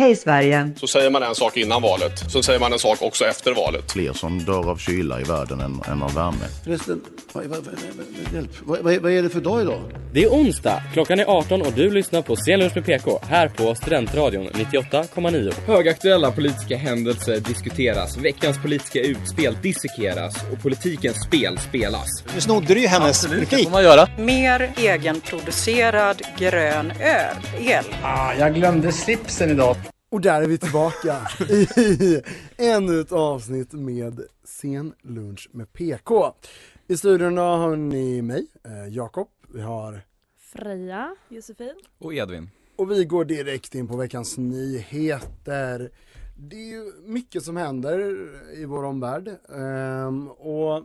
Hej Sverige! Så säger man en sak innan valet, så säger man en sak också efter valet. Fler som dör av kyla i världen än, än av värme. Förresten, vad, vad, vad, vad, hjälp. Vad, vad, vad är det för dag idag? Det är onsdag, klockan är 18 och du lyssnar på Scenlunch med PK här på Studentradion 98,9. Högaktuella politiska händelser diskuteras, veckans politiska utspel dissekeras och politikens spel spelas. Nu snodde du ju hennes Absolut, replik. Det får man göra. Mer egenproducerad grön öl. El. Ah, jag glömde slipsen idag. Och där är vi tillbaka i ännu ett avsnitt med Sen lunch med PK. I studion har ni mig, eh, Jakob, vi har Freja, Josefin Och Edvin. och vi går direkt in på veckans nyheter. Det är ju mycket som händer i vår omvärld ehm, och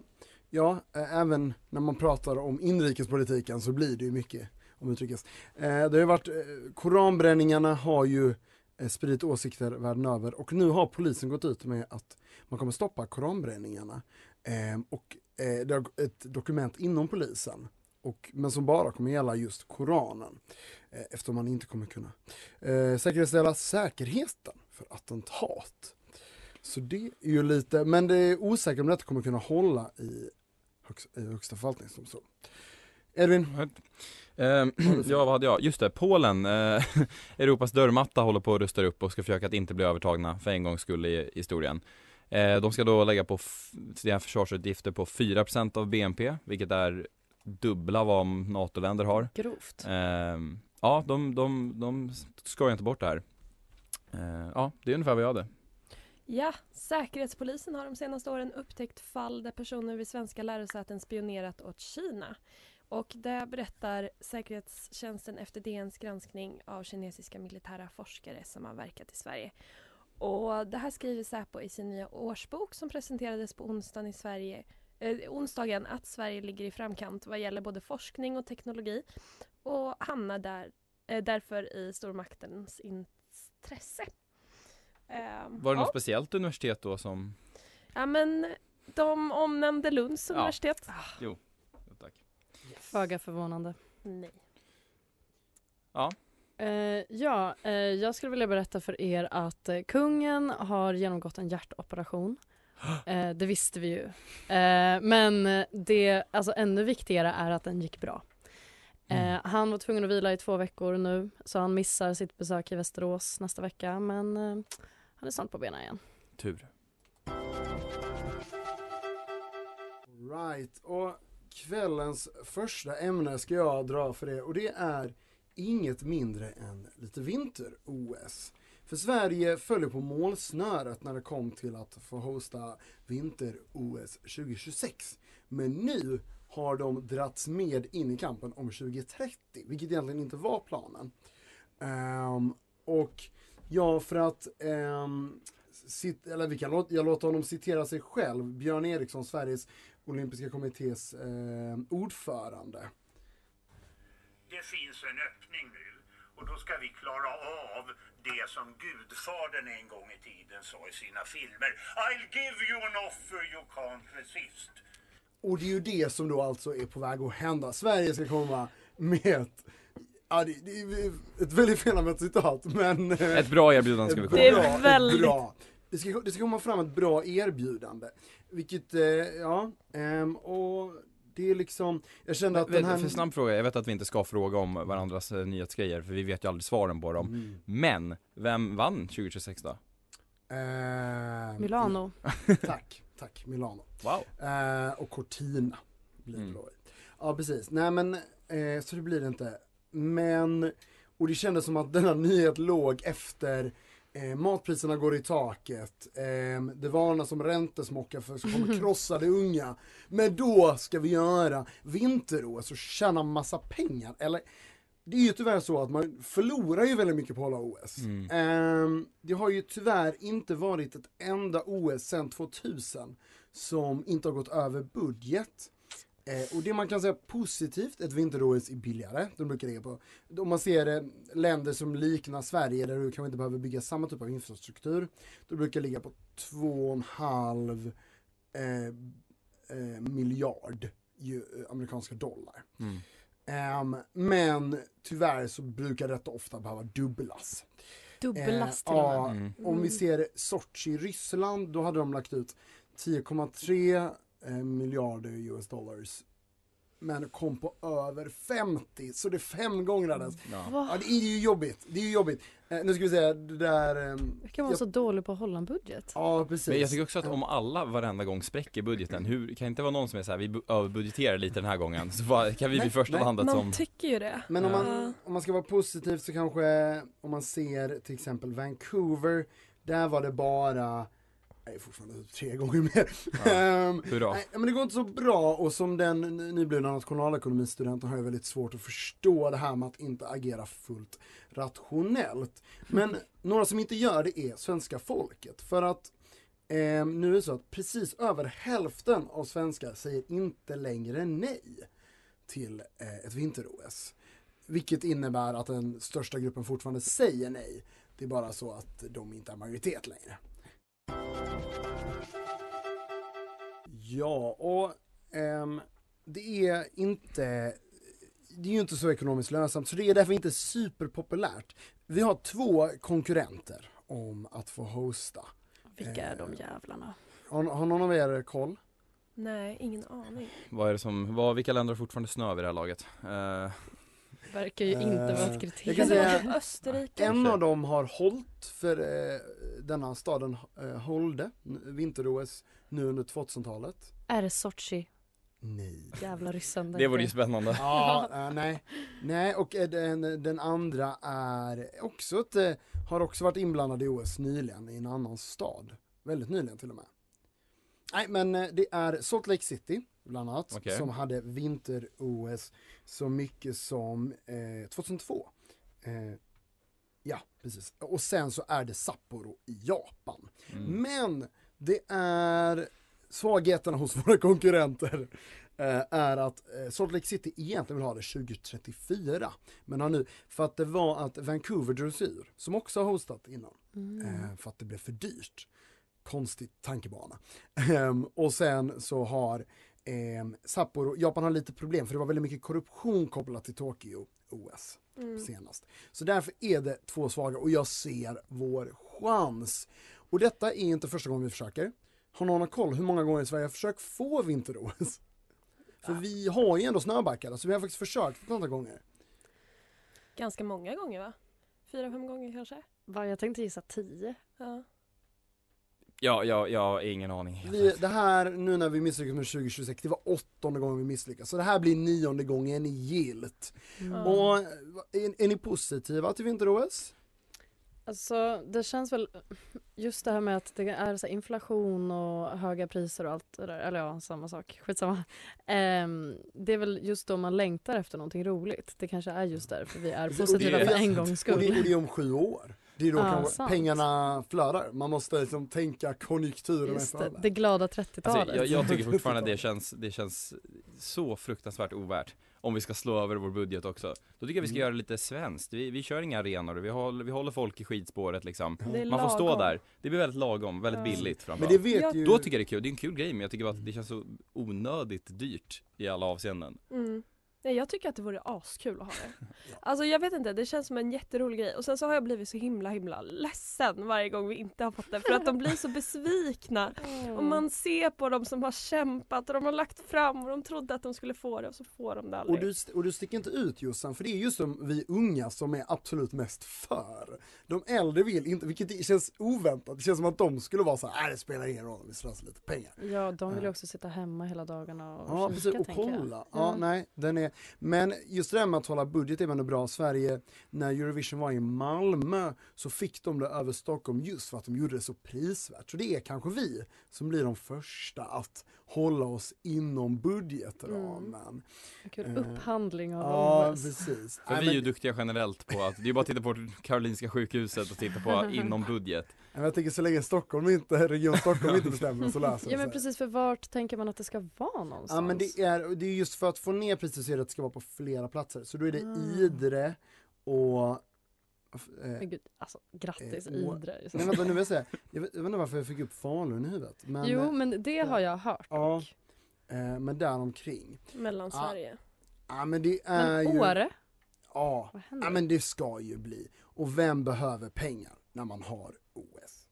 ja, även när man pratar om inrikespolitiken så blir det ju mycket om utrikes. Eh, det har ju varit, eh, koranbränningarna har ju Eh, spridit åsikter världen över och nu har polisen gått ut med att man kommer stoppa koranbränningarna. eh, och eh, det har ett dokument inom polisen, och, men som bara kommer gälla just Koranen. Eh, eftersom man inte kommer kunna eh, säkerställa säkerheten för attentat. Så det är ju lite, men det är osäkert om detta kommer kunna hålla i, högst, i högsta förvaltningsdomstolen. Edvin? Eh, ja, vad hade jag? Just det, Polen. Eh, Europas dörrmatta håller på att rusta upp och ska försöka att inte bli övertagna för en gångs skull i historien. Eh, de ska då lägga på sina försvarsutgifter på 4% av BNP, vilket är dubbla vad NATO-länder har. grovt. Eh, ja, de, de, de skojar inte bort det här. Eh, ja, det är ungefär vad jag hade. Ja, Säkerhetspolisen har de senaste åren upptäckt fall där personer vid svenska lärosäten spionerat åt Kina. Och det berättar Säkerhetstjänsten efter DNs granskning av kinesiska militära forskare som har verkat i Sverige. Och det här skriver Säpo i sin nya årsbok som presenterades på onsdagen i Sverige eh, onsdagen att Sverige ligger i framkant vad gäller både forskning och teknologi och hamnar där, eh, därför i stormaktens intresse. Ehm, Var det något ja. speciellt universitet då som, Ja men de omnämnde Lunds Ja. universitet. jo, jo. Föga förvånande. Nej. Ja. Eh, ja, eh, jag skulle vilja berätta för er att eh, kungen har genomgått en hjärtoperation. Eh, det visste vi ju. Eh, men det, alltså ännu viktigare är att den gick bra. Eh, han var tvungen att vila i två veckor nu så han missar sitt besök i Västerås nästa vecka men eh, han är snart på benen igen. Tur. Right, och kvällens första ämne ska jag dra för er och det är inget mindre än lite vinter-OS. För Sverige följer på målsnöret när det kom till att få hosta vinter-OS 2026. Men nu har de dragits med in i kampen om 2030, vilket egentligen inte var planen. Um, och ja, för att ehm, um, cit- eller vi kan låta, jag låter honom citera sig själv, Björn Eriksson, Sveriges olympiska kommittés eh, ordförande. Det finns en öppning nu och då ska vi klara av det som Gudfadern en gång i tiden sa i sina filmer. I'll give you an offer you can't resist. Och det är ju det som då alltså är på väg att hända. Sverige ska komma med ett, ja, det, det är ett väldigt felanvänt citat men eh, Ett bra erbjudande ska vi komma Det är med. väldigt- bra. Det ska, det ska komma fram ett bra erbjudande. Vilket, eh, ja, ehm, och det är liksom, jag kände att den Vet- här... För snabb fråga, jag vet att vi inte ska fråga om varandras eh, nyhetsgrejer för vi vet ju aldrig svaren på dem. Mm. Men, vem vann 2026 då? Ehm, Milano. Tack, tack Milano. Wow. Eh, och Cortina blir det Mm. då. Ja precis, nej men eh, så det blir det inte. Men, och det kändes som att denna nyhet låg efter eh, matpriserna går i taket, eh, det varnas som räntesmocka för som kommer krossa de unga. Men då ska vi göra vinter-OS och tjäna massa pengar. Eller det är ju tyvärr så att man förlorar ju väldigt mycket på att hålla OS. Mm. Ehm, det har ju tyvärr inte varit ett enda OS sedan 2000 som inte har gått över budget. Eh, och det man kan säga positivt, ett vinter-OS är billigare. De brukar ligga på, om man ser eh, länder som liknar Sverige där du kanske inte behöver bygga samma typ av infrastruktur. Då brukar ligga på 2,5 eh, eh, miljard ju, eh, amerikanska dollar. Mm. Ehm, men tyvärr så brukar detta ofta behöva dubblas. Dubblas Eh, till och med. ja, Mm. Om vi ser Sochi i Ryssland, då hade de lagt ut 10,3 eh, miljarder US dollars. Men kom på över 50, så det femgångrades. Ja. Ja, det är ju jobbigt. Det är ju jobbigt. Eh, nu ska vi säga, det där... Eh, Hur kan man vara så dålig på att hålla en budget? ja, precis. Men jag tycker också att om alla varenda gång spräcker budgeten, hur, kan det inte vara någon som är så här, vi bu- överbudgeterar lite den här gången, så bara, kan vi bli Nej, första nej. landet Man som tycker ju det. Men om man, om man ska vara positiv så kanske, om man ser till exempel Vancouver, där var det bara, nej fortfarande tre gånger mer. Ehm, Hur då? Nej, men det går inte så bra och som den nyblivna nationalekonomistudenten har jag väldigt svårt att förstå det här med att inte agera fullt rationellt. Men några som inte gör det är svenska folket. För att eh, nu är det så att precis över hälften av svenskar säger inte längre nej till eh, ett vinter-OS. Vilket innebär att den största gruppen fortfarande säger nej. Det är bara så att de inte är majoritet längre. Ja, och ehm, det är inte det är ju inte så ekonomiskt lönsamt, så det är därför inte superpopulärt. Vi har två konkurrenter om att få hosta. Vilka är de jävlarna? Har, har någon av er koll? Nej, ingen aning. Vad är det som, vad, vilka länder har fortfarande snö vid det här laget? Eh, Verkar ju inte vara Eh, ett jag kriterium. säga- Österrike? En av dem har hållit för eh, denna staden eh, hållde vinter-OS nu under 2000-talet. Är det Sochi? Nej. Jävla ryssen. det vore ju spännande. Ja, eh, nej. Nej, och eh, den, den andra är också ett, eh, har också varit inblandad i OS nyligen i en annan stad. Väldigt nyligen till och med. Nej, men eh, det är Salt Lake City, bland annat, Okej. som hade vinter-OS så mycket som eh, 2002. Eh, ja, precis. Och sen så är det Sapporo i Japan. Mm. Men det är svagheterna hos våra konkurrenter eh, är att eh, Salt Lake City egentligen vill ha det 2034. Men har nu, för att det var att Vancouver drog sig ur, som också har hostat innan, Mm. eh, för att det blev för dyrt. Konstig tankebana. Ehm, och sen så har ehm, Sapporo, Japan har lite problem för det var väldigt mycket korruption kopplat till Tokyo OS Mm. senast. Så därför är det två svaga och jag ser vår chans. Och detta är inte första gången vi försöker. Har någon koll hur många gånger Sverige har försökt få vinter-OS? För vi har ju ändå snöbackar, så vi har faktiskt försökt ett antal gånger. Ganska många gånger va? Fyra, fem gånger kanske? Va, jag tänkte gissa tio. Ja. Ja, ja, jag har ingen aning. Vi, det här, nu när vi misslyckades med 2026, det var åttonde gången vi misslyckas. Så det här blir nionde gången gilt. Mm. Och är, är ni positiva till vinter-OS? Alltså det känns väl just det här med att det är så här inflation och höga priser och allt det där, eller ja samma sak, skitsamma. Ehm, det är väl just då man längtar efter någonting roligt. Det kanske är just därför vi är positiva för en gångs Och det, skull. och det är om sju år. Det är då sant. pengarna flödar. Man måste liksom tänka konjunkturen Just det, det glada 30-talet. Alltså, jag, jag tycker fortfarande det känns, det känns så fruktansvärt ovärt om vi ska slå över vår budget också. Då tycker jag vi ska Mm. göra lite svenskt. Vi, vi kör inga arenor, vi håller, vi håller folk i skidspåret liksom. Man får stå där. Det blir väldigt lagom, väldigt Ja. billigt Men framförallt. det vet ju... Då tycker jag det är kul, det är en kul grej men jag tycker bara att det känns så onödigt dyrt i alla avseenden. Mm. Nej, jag tycker att det vore askul att ha det. Alltså jag vet inte, det känns som en jätterolig grej. Och sen så har jag blivit så himla himla ledsen varje gång vi inte har fått det. För att de blir så besvikna. Och man ser på dem som har kämpat och de har lagt fram och de trodde att de skulle få det och så får de det och, aldrig. du, och du sticker inte ut Jossan, för det är just de, vi unga som är absolut mest för. De äldre vill inte, vilket känns oväntat. Det känns som att de skulle vara så här, "Nej, det spelar ingen roll vi slösar lite pengar. Ja, de vill ju också sitta hemma hela dagarna och Ja kika, precis, och kolla. Ja, Mm. nej, den är, Men just det här med att hålla budget är ändå bra. Sverige, när Eurovision var i Malmö så fick de det över Stockholm just för att de gjorde det så prisvärt. Så det är kanske vi som blir de första att hålla oss inom budgetramen. Kul Eh, upphandling av Ja, OS. precis. För Nej, vi är ju men- duktiga generellt på att, det är bara att titta på Karolinska sjukhuset och titta på inom budget. Men jag tänker så länge Stockholm inte, Region Stockholm inte bestämmer så löser det Ja men sig. precis, för vart tänker man att det ska vara någonstans? Ja men det är, det är just för att få ner priset så är det att det ska vara på flera platser. Så då är det Ah. Idre och... eh, Men gud, alltså grattis eh, och- Idre. Nej vänta nu vill jag säga, jag vet, jag vet inte varför jag fick upp Falun i huvudet. Men, jo eh, men det har jag hört Ja, eh, men däromkring. Mellansverige. Ja men det är Men ju... Åre? Ja, ja men det ska ju bli. Och vem behöver pengar när man har OS?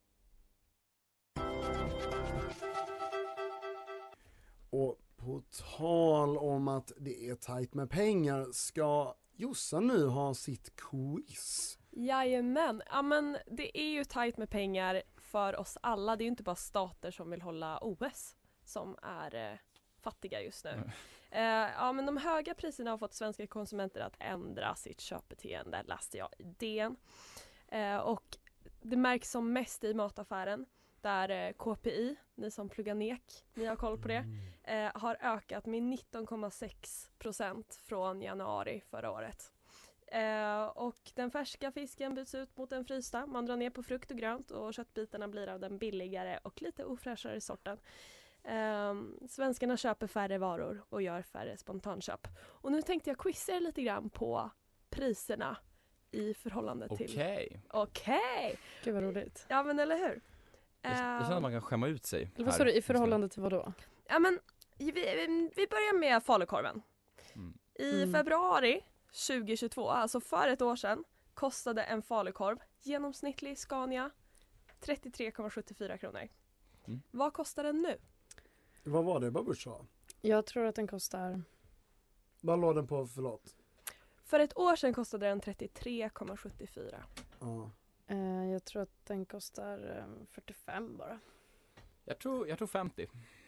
Och på tal om att det är tajt med pengar ska Jossan nu ha sitt quiz. Jajamän, ja men det är ju tajt med pengar för oss alla. Det är ju inte bara stater som vill hålla OS som är eh, fattiga just nu. Eh, ja men de höga priserna har fått svenska konsumenter att ändra sitt köpbeteende läste jag i DN. Eh, och det märks som mest i mataffären där eh, KPI, ni som pluggar NEK, ni har koll på det, eh, har ökat med 19,6 procent från januari förra året. Eh, och den färska fisken byts ut mot den frysta. Man drar ner på frukt och grönt och köttbitarna blir av den billigare och lite ofräschare sorten. Eh, svenskarna köper färre varor och gör färre spontanköp. Och nu tänkte jag quizza er lite grann på priserna i förhållande till... Okej. Okej! Gud vad roligt. Ja men eller hur? Jag, känner att man kan skämma ut sig. Eller vad sa du, i förhållande till vad då? Ja men vi, vi, vi börjar med falukorven. Mm. I Mm. februari 2022, alltså för ett år sedan, kostade en falukorv, genomsnittlig Scania, 33,74 kronor. Mm. Vad kostar den nu? Vad var det Babush sa? Jag tror att den kostar Vad låg den på, förlåt? För ett år sedan kostade den 33,74. Ja. Eh, Jag tror att den kostar eh, 45 bara. Jag tror, jag tror 50.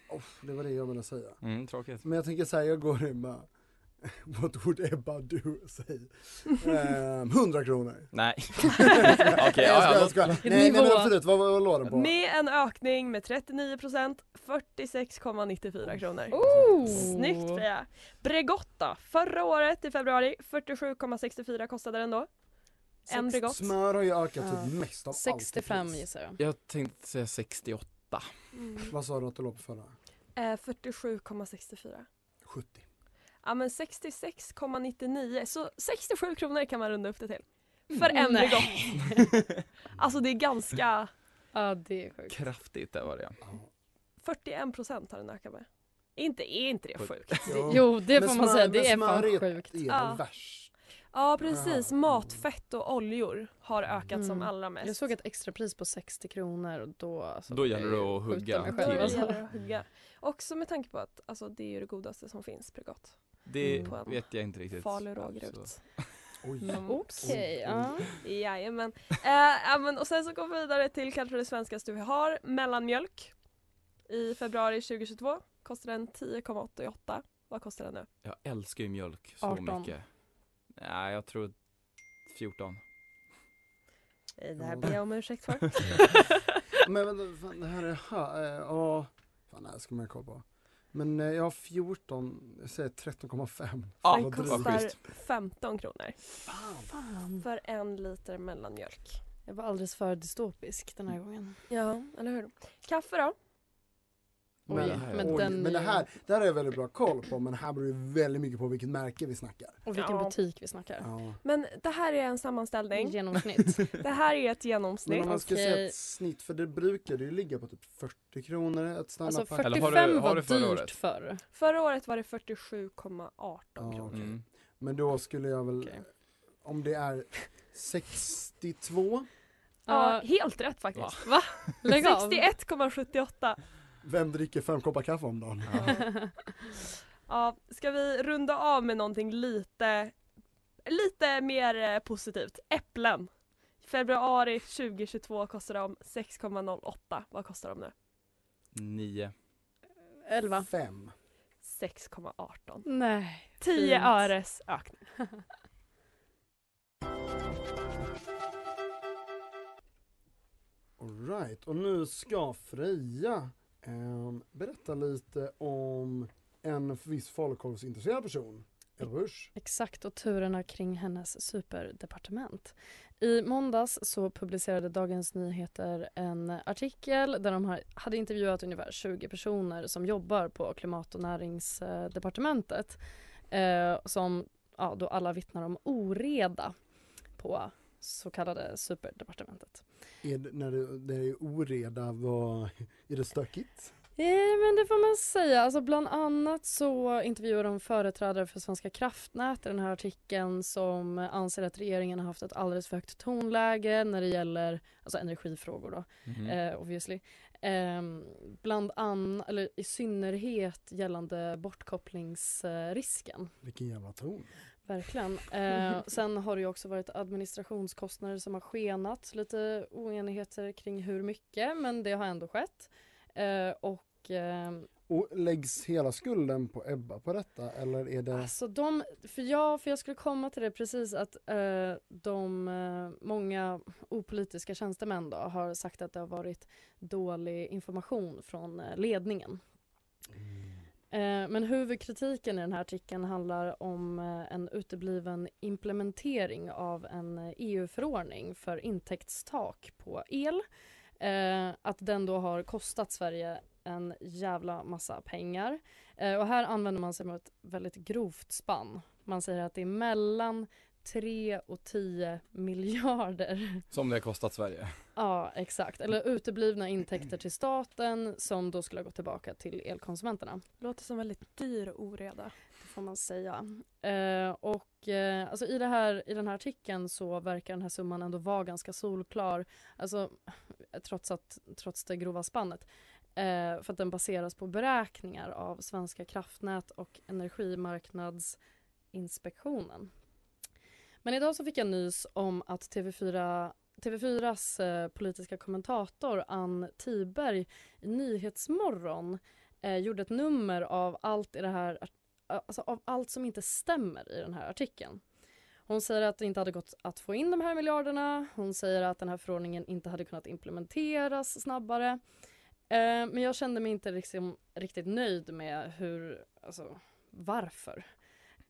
Oh, det var det jag ville säga. Mm, tråkigt. Men jag tänker säga, jag går in med What would Ebba do? Säg. Ehm, 100 kronor. Nej. Nej, Okej, jag ja, ja, Nej, nej men absolut, vad, vad låg den på? Med en ökning med 39% 46,94 kronor. Oh! Snyggt Freja! Bregott då? Förra året i februari 47,64 kostade den då. En Bregott. Smör har ju ökat Ja. typ mest av 65 allt i pris. gissar jag. Jag tänkte säga 68. Mm. Vad sa du att det låg på förra? Eh, 47,64. 70. Ja men 66,99 så 67 kronor kan man runda upp det till. För en Nej. Bregott. Alltså det är ganska, Ja det är sjukt. Kraftigt där var det. 41 procent har den ökat med. Inte, är inte det sjukt? Ja. Jo det Men får man smör- säga, det är fan är- sjukt. Det är Ja. väl värst. Ja precis, Ja. matfett och oljor har ökat som Mm. allra mest. Jag såg ett extrapris på 60 kronor och då alltså, Då gäller det att hugga mig Då själv, alltså. gäller det att hugga. Också med tanke på att alltså, det är ju det godaste som finns, Bregott. Det en vet jag inte riktigt. Falu Så- rågrut. Oj. Mm. Okej, ja. Jajamän. Eh, men, och sen så går vi vidare till kanske det svenskaste vi har, mellanmjölk. I februari 2022 kostar den 10,88. Vad kostar den nu? Jag älskar ju mjölk så 18. mycket. Nej, jag tror 14. Eh, Det här ber jag om ursäkt för. Men vänta, fan, det här är, ha, eh, ja, fan det här ska man ha koll på. Men eh, jag har 14, jag säger 13,5. Ja, Den kostar schysst. 15 kronor Fan. för en liter mellanmjölk. Jag var alldeles för dystopisk den här gången. Ja, eller hur? Kaffe då? Oj, Men, men oj, den men det är- här, det här har jag väldigt bra koll på men här beror ju väldigt mycket på vilket märke vi snackar. Och vilken Ja. butik vi snackar. Ja. Men det här är en sammanställning. Genomsnitt. Det här är ett Men genomsnitt. om man ska Okej. säga ett snitt, för det brukar ju ligga på typ 40 kronor ett Alltså standardpack. 45 Eller har du- har var du förra dyrt året? förr. Förra året var det 47,18 Ja, kronor. Mm. Men då skulle jag väl, Okej. om det är 62, Ja, Ja, helt rätt faktiskt. va? Av. 61,78. Vem dricker fem koppar kaffe om dagen? Ja, ska vi runda av med någonting lite, lite mer eh, positivt? Äpplen. Februari 2022 kostar de 6,08. Vad kostar de nu? 9. 11. Fem. 6,18. Nej. 10 fint. öres ökning. Alright, och nu ska Freja Ehm, berätta lite om en viss falukorvsintresserad person. Exakt och turerna kring hennes superdepartement. I måndags så publicerade Dagens Nyheter en artikel där de hade intervjuat ungefär 20 personer som jobbar på klimat och näringsdepartementet. Eh, som ja, då alla vittnar om oreda på så kallade superdepartementet. Är det, när det, det är oreda, vad, är det stökigt? Eh, men det får man säga. Alltså bland annat så intervjuar de företrädare för Svenska kraftnät i den här artikeln som anser att regeringen har haft ett alldeles för högt tonläge när det gäller alltså energifrågor då, Mhm. eh, obviously. Ehm, bland annat, eller i synnerhet gällande bortkopplingsrisken. Vilken jävla ton. Verkligen. Eh, sen har det ju också varit administrationskostnader som har skenat. Lite oenigheter kring hur mycket men det har ändå skett. Eh, och ehm, Och läggs hela skulden på Ebba på detta eller är det? Alltså de, för jag, för jag skulle komma till det precis att eh, de, eh, många opolitiska tjänstemän då har sagt att det har varit dålig information från eh, ledningen. Eh, Eh, men huvudkritiken i den här artikeln handlar om eh, en utebliven implementering av en eh, e EU-förordning för intäktstak på el. Att den då har kostat Sverige en jävla massa pengar. Och här använder man sig av ett väldigt grovt spann. Man säger att det är mellan 3 och 10 miljarder. Som det har kostat Sverige. Ja, exakt. Eller uteblivna intäkter till staten som då skulle ha gått tillbaka till elkonsumenterna. Låter som väldigt dyr oreda. Det får man säga. Eh, och eh, alltså i, det här, i den här artikeln så verkar den här summan ändå vara ganska solklar. Alltså trots, att, trots det grova spannet. Eh, för att den baseras på beräkningar av Svenska kraftnät och Energimarknadsinspektionen. Men idag så fick jag nys om att TV4 TV4s eh, politiska kommentator Ann Tiberg i Nyhetsmorgon eh, gjorde ett nummer av allt i det här eh, alltså av allt som inte stämmer i den här artikeln. Hon säger att det inte hade gått att få in de här miljarderna. Hon säger att den här förordningen inte hade kunnat implementeras snabbare. Eh, men jag kände mig inte liksom riktigt nöjd med hur, alltså varför.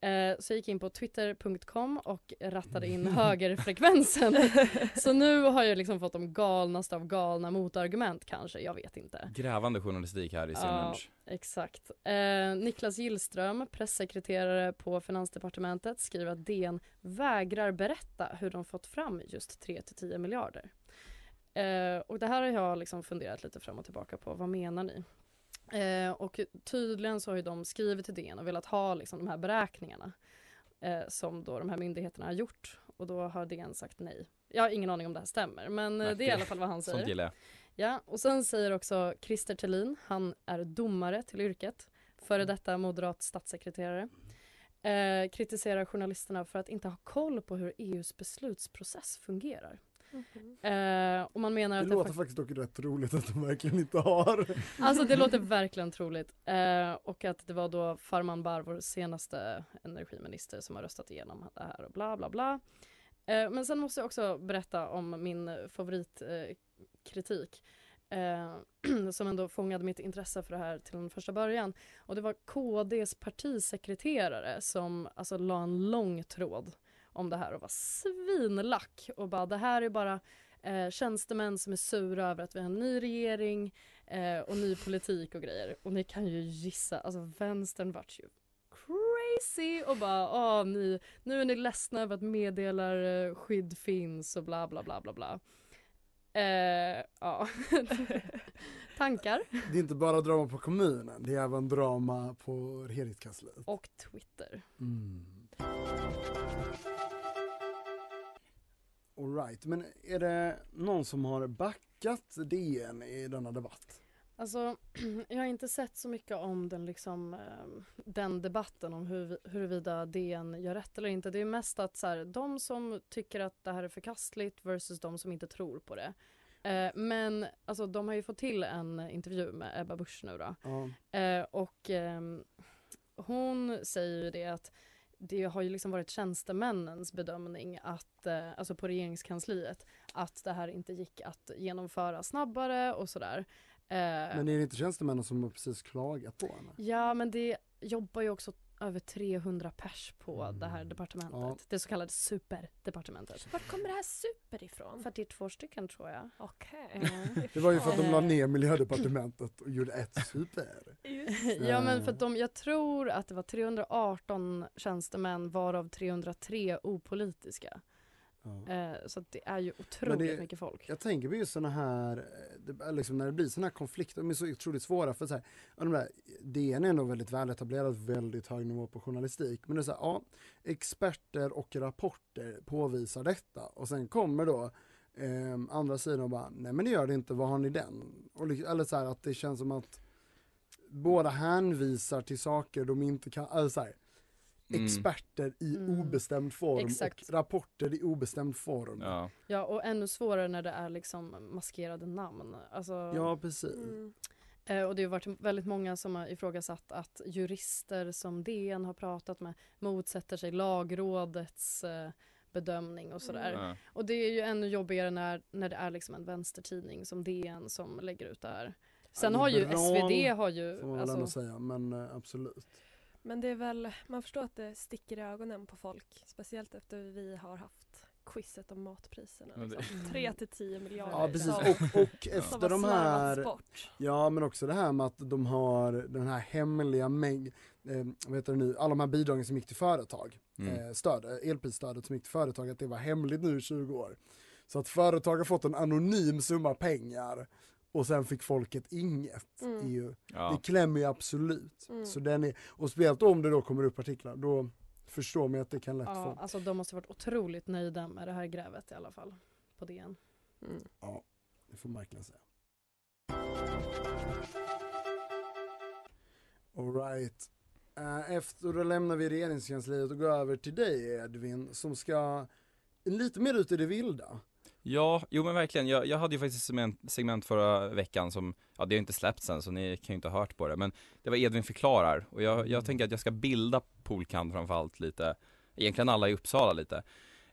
Eh, så jag gick in på twitter.com och rattade in högerfrekvensen. så nu har jag liksom fått de galnaste av galna motargument kanske, jag vet inte. Grävande journalistik här i Ja, Senlunch. exakt. Eh, Niklas Gillström, pressekreterare på Finansdepartementet, skriver att DN vägrar berätta hur de fått fram just 3-10 miljarder. Eh, och det här har jag liksom funderat lite fram och tillbaka på. Vad menar ni? Eh, och tydligen så har de skrivit till DN och velat ha liksom de här beräkningarna eh, som då de här myndigheterna har gjort. Och då har DN sagt nej. Jag har ingen aning om det här stämmer men eh, Nej, det är i alla fall vad han säger. Ja, och sen säger också Christer Thelin, han är domare till yrket, före detta moderat statssekreterare, eh, kritiserar journalisterna för att inte ha koll på hur EUs beslutsprocess fungerar. Eh, och man menar Det att det låter fak- faktiskt dock rätt roligt att de verkligen inte har. Alltså det låter verkligen troligt. Eh, och att det var då Farmanbar, vår senaste energiminister, som har röstat igenom det här och bla bla bla. Eh, men sen måste jag också berätta om min favoritkritik. Eh, som ändå fångade mitt intresse för det här till en första början. Och det var KDs partisekreterare som alltså la en lång tråd om det här och var svinlack och bara det här är bara eh, tjänstemän som är sura över att vi har en ny regering eh, och ny politik och grejer. Och ni kan ju gissa, alltså vänstern vart ju crazy och bara åh, ni, nu är ni ledsna över att meddelarskydd finns och bla bla bla bla bla. Eh, ja, tankar Det är inte bara drama på kommunen, det är även drama på regeringskansliet. och Twitter. Mm. Alright, men är det någon som har backat DN i denna debatt? Alltså, jag har inte sett så mycket om den, liksom, eh, den debatten om hur, huruvida DN gör rätt eller inte. Det är mest att så här, de som tycker att det här är förkastligt versus de som inte tror på det. Eh, men alltså, de har ju fått till en intervju med Ebba Busch nu då. Ja. Eh, och ehm, hon säger ju det att det har ju liksom varit tjänstemännens bedömning att, eh, alltså på regeringskansliet, att det här inte gick att genomföra snabbare och sådär. Eh, Men är det inte tjänstemännen som har precis klagat på henne? Ja men det jobbar ju också över 300 pers på det här departementet. Ja. Det så kallade superdepartementet. Vart kommer det här super ifrån? 42 stycken tror jag. Okej. Det var ju för att de la Eh. ner miljödepartementet och gjorde ett super. ja men för att de, jag tror att det var 318 tjänstemän varav 303 opolitiska. Eh, så det är ju otroligt det- mycket folk. Jag tänker på just sådana här, eh, det, liksom när det blir sådana här konflikter, de är så otroligt svåra för så här, ja, de där, DN är ändå väldigt väletablerat, väldigt hög nivå på journalistik, men det är så här, ja, experter och rapporter påvisar detta och sen kommer då eh, andra sidan och bara, nej men det gör det inte, vad har ni den? Och, eller så här att det känns som att båda hänvisar till saker de inte kan, alltså så här. Experter i Mm. obestämd form Exakt. och rapporter i obestämd form. Ja. Ja och ännu svårare när det är liksom maskerade namn. Alltså, Ja, precis. Mm. Eh, och det har varit väldigt många som har ifrågasatt att jurister som DN har pratat med motsätter sig lagrådets eh, bedömning och sådär. Ja. Och det är ju ännu jobbigare när, när det är liksom en vänstertidning som DN som lägger ut det här. Sen har ju SvD har ju, Får man alltså, säga, men eh, absolut. Men det är väl, man förstår att det sticker i ögonen på folk. Speciellt efter vi har haft quizet om matpriserna. Det- Liksom. 3 till 10 miljarder. Ja precis, och, och efter de här, bort. ja men också det här med att de har den här hemliga mängd, eh, vad heter det nu, alla de här bidragen som gick till företag, Mm. eh, stöd, eh, elprisstödet som gick till företag, att det var hemligt nu i 20 år. Så att företag har fått en anonym summa pengar och sen fick folket inget. Mm. ju, Ja. Det klämmer ju absolut. Mm. Så den är, och speciellt om det då kommer upp artiklar, då förstår man att det kan lätt ja, få, alltså de måste varit otroligt nöjda med det här grävet i alla fall. På DN. Mm. ja, det får man verkligen säga. Alright. Eh, Efter då lämnar vi regeringskansliet och går över till dig Edvin som ska lite mer ut i det vilda. Ja, jo men verkligen. Jag, jag hade ju faktiskt ett segment, segment förra veckan som, ja det har inte släppts än så ni kan ju inte ha hört på det men det var Edvin förklarar och jag, jag tänker att jag ska bilda Polkan framförallt lite, egentligen alla i Uppsala lite.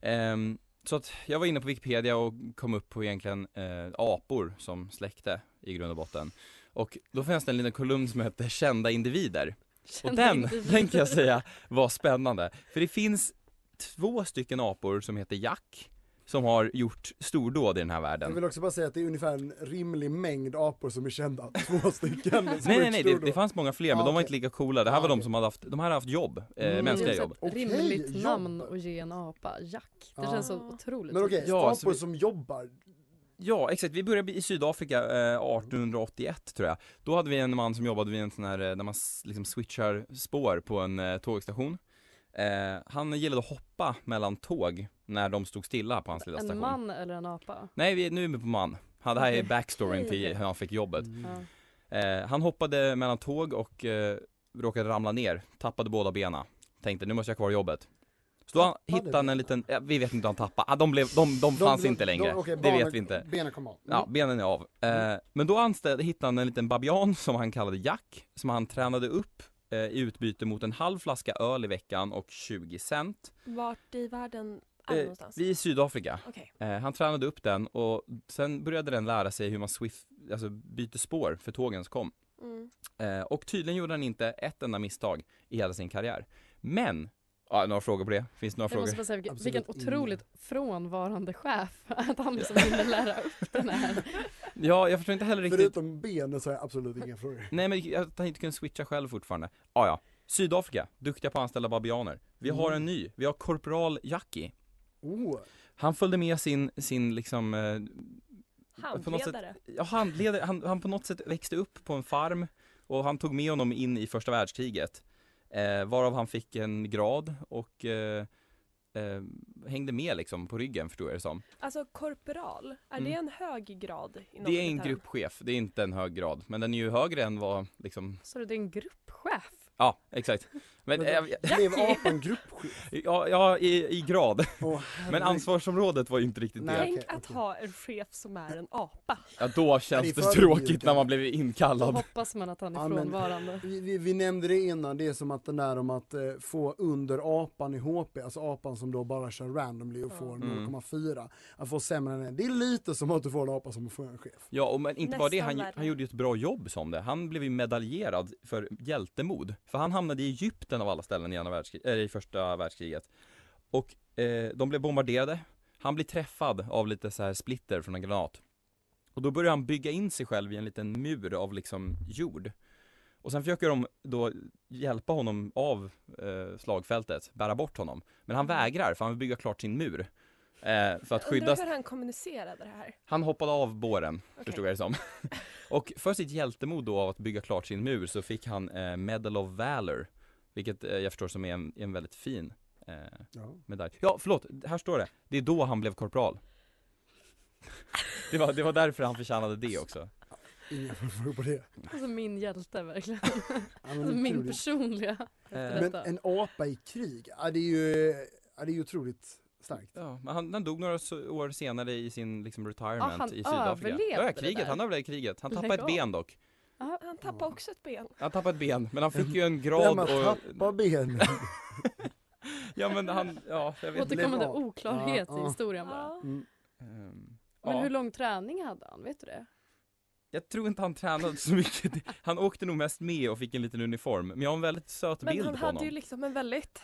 Ehm, så att jag var inne på Wikipedia och kom upp på egentligen eh, apor som släkte i grund och botten. Och då finns det en liten kolumn som heter Kända individer. Och Kända den, individer. den kan jag säga var spännande. För det finns två stycken apor som heter Jack som har gjort stordåd i den här Jag världen. vill också bara säga att det är ungefär en rimlig mängd apor som är kända, två stycken. Nej har nej nej, det, det fanns många fler men Ja, de var inte lika coola. Det här Ja, var de okej. som hade haft, de här hade haft jobb, eh, Mm. mänskliga jobb. Okej, rimligt jobb. namn att ge en apa, Jack. Det Ja. känns så otroligt. Men okej, Ja, så apor vi- som jobbar. Ja exakt, vi började i Sydafrika eh, 1881 tror jag. Då hade vi en man som jobbade vid en sån här, eh, där man liksom switchar spår på en eh, tågstation. Eh, han gillade att hoppa mellan tåg när de stod stilla på hans lilla En station. man eller en apa? Nej, vi, nu är vi på man. Han, det här är backstoryn till hur han fick jobbet. Ja. Eh, han hoppade mellan tåg och eh, råkade ramla ner, tappade båda benen. Tänkte nu måste jag ha kvar jobbet. Så då han- hittade han en liten, ja, vi vet inte om han tappade, ah, de, blev, de, de fanns de- inte längre. de- okej, det barnen- vet vi inte. Benen kom av. Ja, benen är av. Eh, men då anställde, hittade han en liten babian som han kallade Jack, som han tränade upp eh, i utbyte mot en halv flaska öl i veckan och 20 cent. Vart i världen är det Eh, någonstans? vi är i Sydafrika. Okej. Eh, han tränade upp den och sen började den lära sig hur man swift, alltså byter spår för tågen som kom. Mm. Eh, och tydligen gjorde han inte ett enda misstag i hela sin karriär. Men, ja, några frågor på det? Finns det några Jag frågor? måste bara säga vilken, Absolut vilken otroligt frånvarande chef att han liksom ville lära upp den här. Ja, jag förstår inte heller riktigt. Förutom benen så har jag absolut inga frågor. Nej men att han inte kunde switcha själv fortfarande. Ah, ja, Sydafrika, duktiga på att anställa babianer. Vi har Mm. en ny, vi har korporal Jackie. Oh, Han följde med sin, sin liksom eh, på något sätt- Handledare. Ja, handledare, han, han på något sätt växte upp på en farm och han tog med honom in i första världskriget. Eh, varav han fick en grad och eh, eh, hängde med liksom på ryggen förstår jag det som. Alltså korporal, är Mm. det en hög grad? inom Det är en gruppchef, det är inte en hög grad, men den är ju högre än vad liksom Så det är en gruppchef? Ja, exakt. Men, Men eh, då blev apan gruppchef? ja, ja i, i grad. Åh, Men ansvarsområdet var ju inte riktigt Nej, det. Tänk okej, att ha en chef som är en apa. Ja, då känns det det, tråkigt mjukt. när man blev Då inkallad. hoppas man att han är Ja, men- frånvarande. Vi, vi, vi nämnde det innan, det är som att den där om att eh, få under apan i HP, alltså apan som då bara kör randomly och får Mm. 0,4, att få sämre än den. Det är lite som att du får en apa som får en chef. Ja, och men inte bara det, Nästan han, han gjorde ju ett bra jobb som det. Han blev ju medaljerad för hjältemod. För han hamnade i Egypten av alla ställen i, andra världskrig, äh, i första världskriget. Och eh, de blev bombarderade. Han blir träffad av lite så här splitter från en granat. Och då börjar han bygga in sig själv i en liten mur av liksom jord. Och sen försöker de då hjälpa honom av eh, slagfältet, bära bort honom. Men han vägrar för han vill bygga klart sin mur. Eh, för att skydda Undrar hur han kommunicerade det här. han hoppade av båren, Okej. förstod jag det som. och för sitt hjältemod då av att bygga klart sin mur så fick han eh, Medal of Valor. Vilket eh, jag förstår som är en, en väldigt fin eh, Ja. medalj. Ja, förlåt, här står det. Det är då han blev korpral. det, var, det var därför han förtjänade det också. Ingen får på det. Alltså min hjälte verkligen. Alltså min personliga. Eh, Men en apa i krig, ja, det är ju, ja, det är ju otroligt starkt. Ja, men han, han dog några år senare i sin liksom retirement Ah, han i Sydafrika. Ja, kriget, han överlevde kriget. Han tappade ett ben dock. Han tappade också ett ben. Han tappade ett ben, men han fick ju en grad har och... tappat ben? Ja men han, ja jag vet inte. Återkommande oklarhet Ja, i historien bara. Mm. Ehm, Men hur lång träning hade han? Vet du det? Jag tror inte han tränade så mycket. Han åkte nog mest med och fick en liten uniform. Men jag har en väldigt söt Men bild han på hade honom. ju liksom en väldigt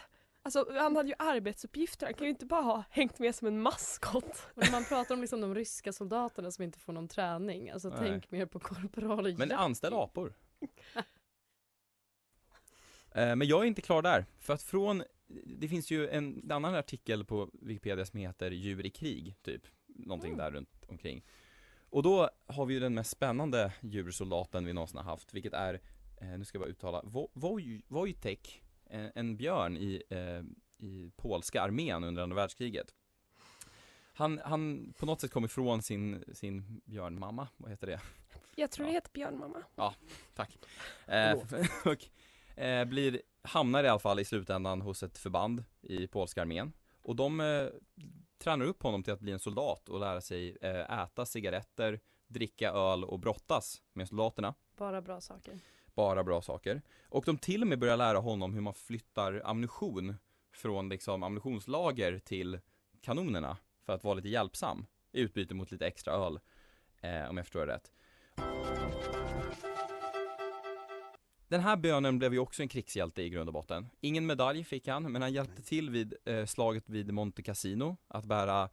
Alltså han hade ju arbetsuppgifter, han kan ju inte bara ha hängt med som en maskot. Man pratar om liksom de ryska soldaterna som inte får någon träning. Alltså Nej. tänk mer på korpral Men anställ apor. Eh, Men jag är inte klar där. För att från, det finns ju en, en annan artikel på Wikipedia som heter Djur i krig, typ. Någonting Mm. där runt omkring. Och då har vi ju den mest spännande djursoldaten vi någonsin har haft, vilket är, eh, nu ska jag bara uttala, Wojtek, en, en björn i, eh, i polska armén under andra världskriget. Han, han på något sätt kom ifrån sin, sin björnmamma, vad heter det? Jag tror Ja. det heter björnmamma. Tack. Eh, och eh, blir, hamnar i alla fall i slutändan hos ett förband i polska armén. Och de eh, tränar upp honom till att bli en soldat och lära sig eh, äta cigaretter, dricka öl och brottas med soldaterna. Bara bra saker. Bara bra saker. Och de till och med börjar lära honom hur man flyttar ammunition från liksom ammunitionslager till kanonerna för att vara lite hjälpsam i utbyte mot lite extra öl. Eh, om jag förstår det rätt. Den här bönen blev ju också en krigshjälte i grund och botten. Ingen medalj fick han, men han hjälpte till vid eh, slaget vid Monte Cassino att bära eh,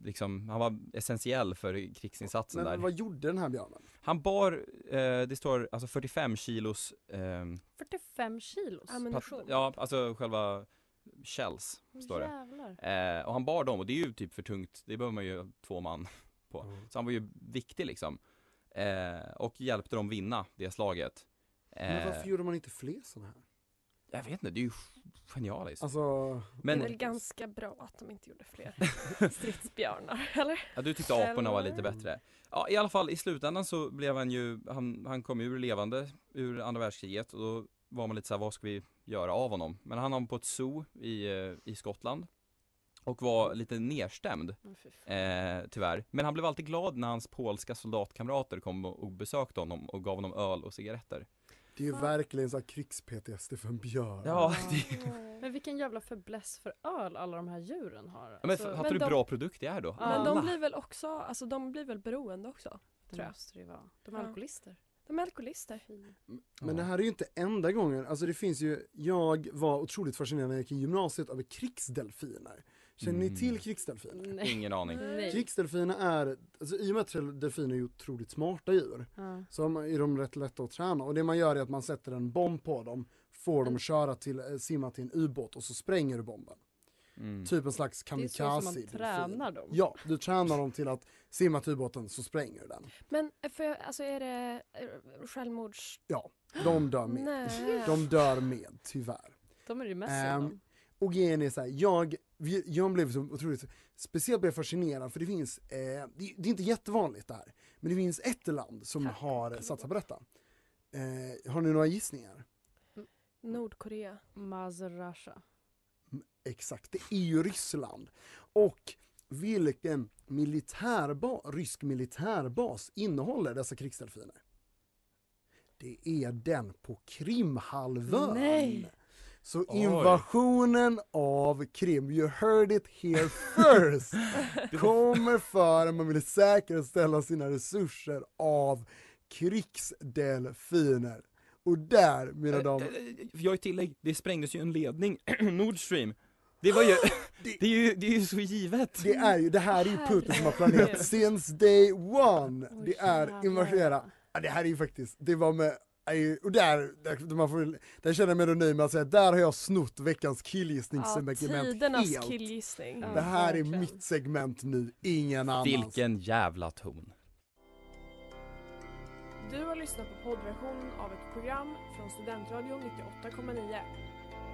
Liksom, han var essentiell för krigsinsatsen där. Men vad gjorde den här björnen? Han bar, eh, det står alltså 45 kilos ehm, 45 kilos? Ammunition. Ja, alltså själva shells, står det. Jävlar. Eh, och han bar dem och det är ju typ för tungt, det behöver man ju två man på. Så han var ju viktig liksom. Eh, och hjälpte dem vinna det slaget. Men Eh, varför gjorde man inte fler sådana här? Jag vet inte, det är ju genialiskt. Alltså, Men- Det är väl ganska bra att de inte gjorde fler stridsbjörnar, eller? Ja, du tyckte aporna var Eller? lite bättre. Ja, i alla fall i slutändan så blev han ju, han, han kom ur levande ur andra världskriget och då var man lite såhär, vad ska vi göra av honom? Men han hamnade på ett zoo i, eh, i Skottland och var lite nedstämd, eh, tyvärr. Men han blev alltid glad när hans polska soldatkamrater kom och, och besökte honom och gav honom öl och cigaretter. Det är ju verkligen så krigs-PTSD för en björn. Ja, det, Men vilken jävla fäbless för öl alla de här djuren har. ja, men Alltså, fattar du hur de- bra produkt det är då? Ja. Men de blir väl också, alltså de blir väl beroende också? det tror jag. måste det ju vara. De är Ja. alkoholister. De är alkoholister. Men det här är ju inte enda gången, alltså det finns ju, jag var otroligt fascinerad när jag gick i gymnasiet över krigsdelfiner. Känner ni Mm. till krigsdelfiner? Nej. Ingen aning. Nej. Krigsdelfiner är, alltså i och med att delfiner är otroligt smarta djur, Ja. så är de rätt lätta att träna. Och det man gör är att man sätter en bomb på dem, får dem att köra till, eh, simma till en ubåt och så spränger du bomben. Mm. Typ en slags Det är så kamikaze. man tränar dem. Ja, du tränar dem till att simma till ubåten så spränger du den. Men för, alltså är det eh, självmords... Ja, de dör med. Nej. De dör med, tyvärr. De är det mest um, Och grejen är så här, jag, jag blev så otroligt, speciellt blev jag fascinerad för det finns, eh, det, det är inte jättevanligt det här, men det finns ett land som har satsat på detta. Eh, har ni några gissningar? Nordkorea. Mazrasha. Exakt, det är ju Ryssland. Och vilken militärba, rysk militärbas innehåller dessa krigsdelfiner? Det är den på Krimhalvön. Nej. Så Oj. invasionen av Krim, you heard it here first, kommer för att man vill säkerställa sina resurser av krigsdelfiner. Och där, mina damer Jag har tillägg, det sprängdes ju en ledning, Nord Stream. Det var ju, det är ju, det är ju så givet. Det är ju, det här är ju Putin som har planerat since day one. Det är invadera. Ja, det här är ju faktiskt, det var med och där, där, man får, där känner jag mig då nöjd med att säga att där har jag snott veckans Ja, killgissningssegment tidernas helt. killgissning. Ja. Det här är mitt segment nu, ingen annans. Vilken jävla ton. Du har lyssnat på poddversion av ett program från Studentradion 98,9.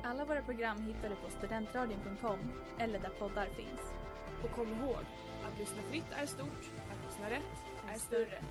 Alla våra program hittar du på studentradion.com eller där poddar finns. Och kom ihåg, att lyssna fritt är stort, att lyssna rätt är större.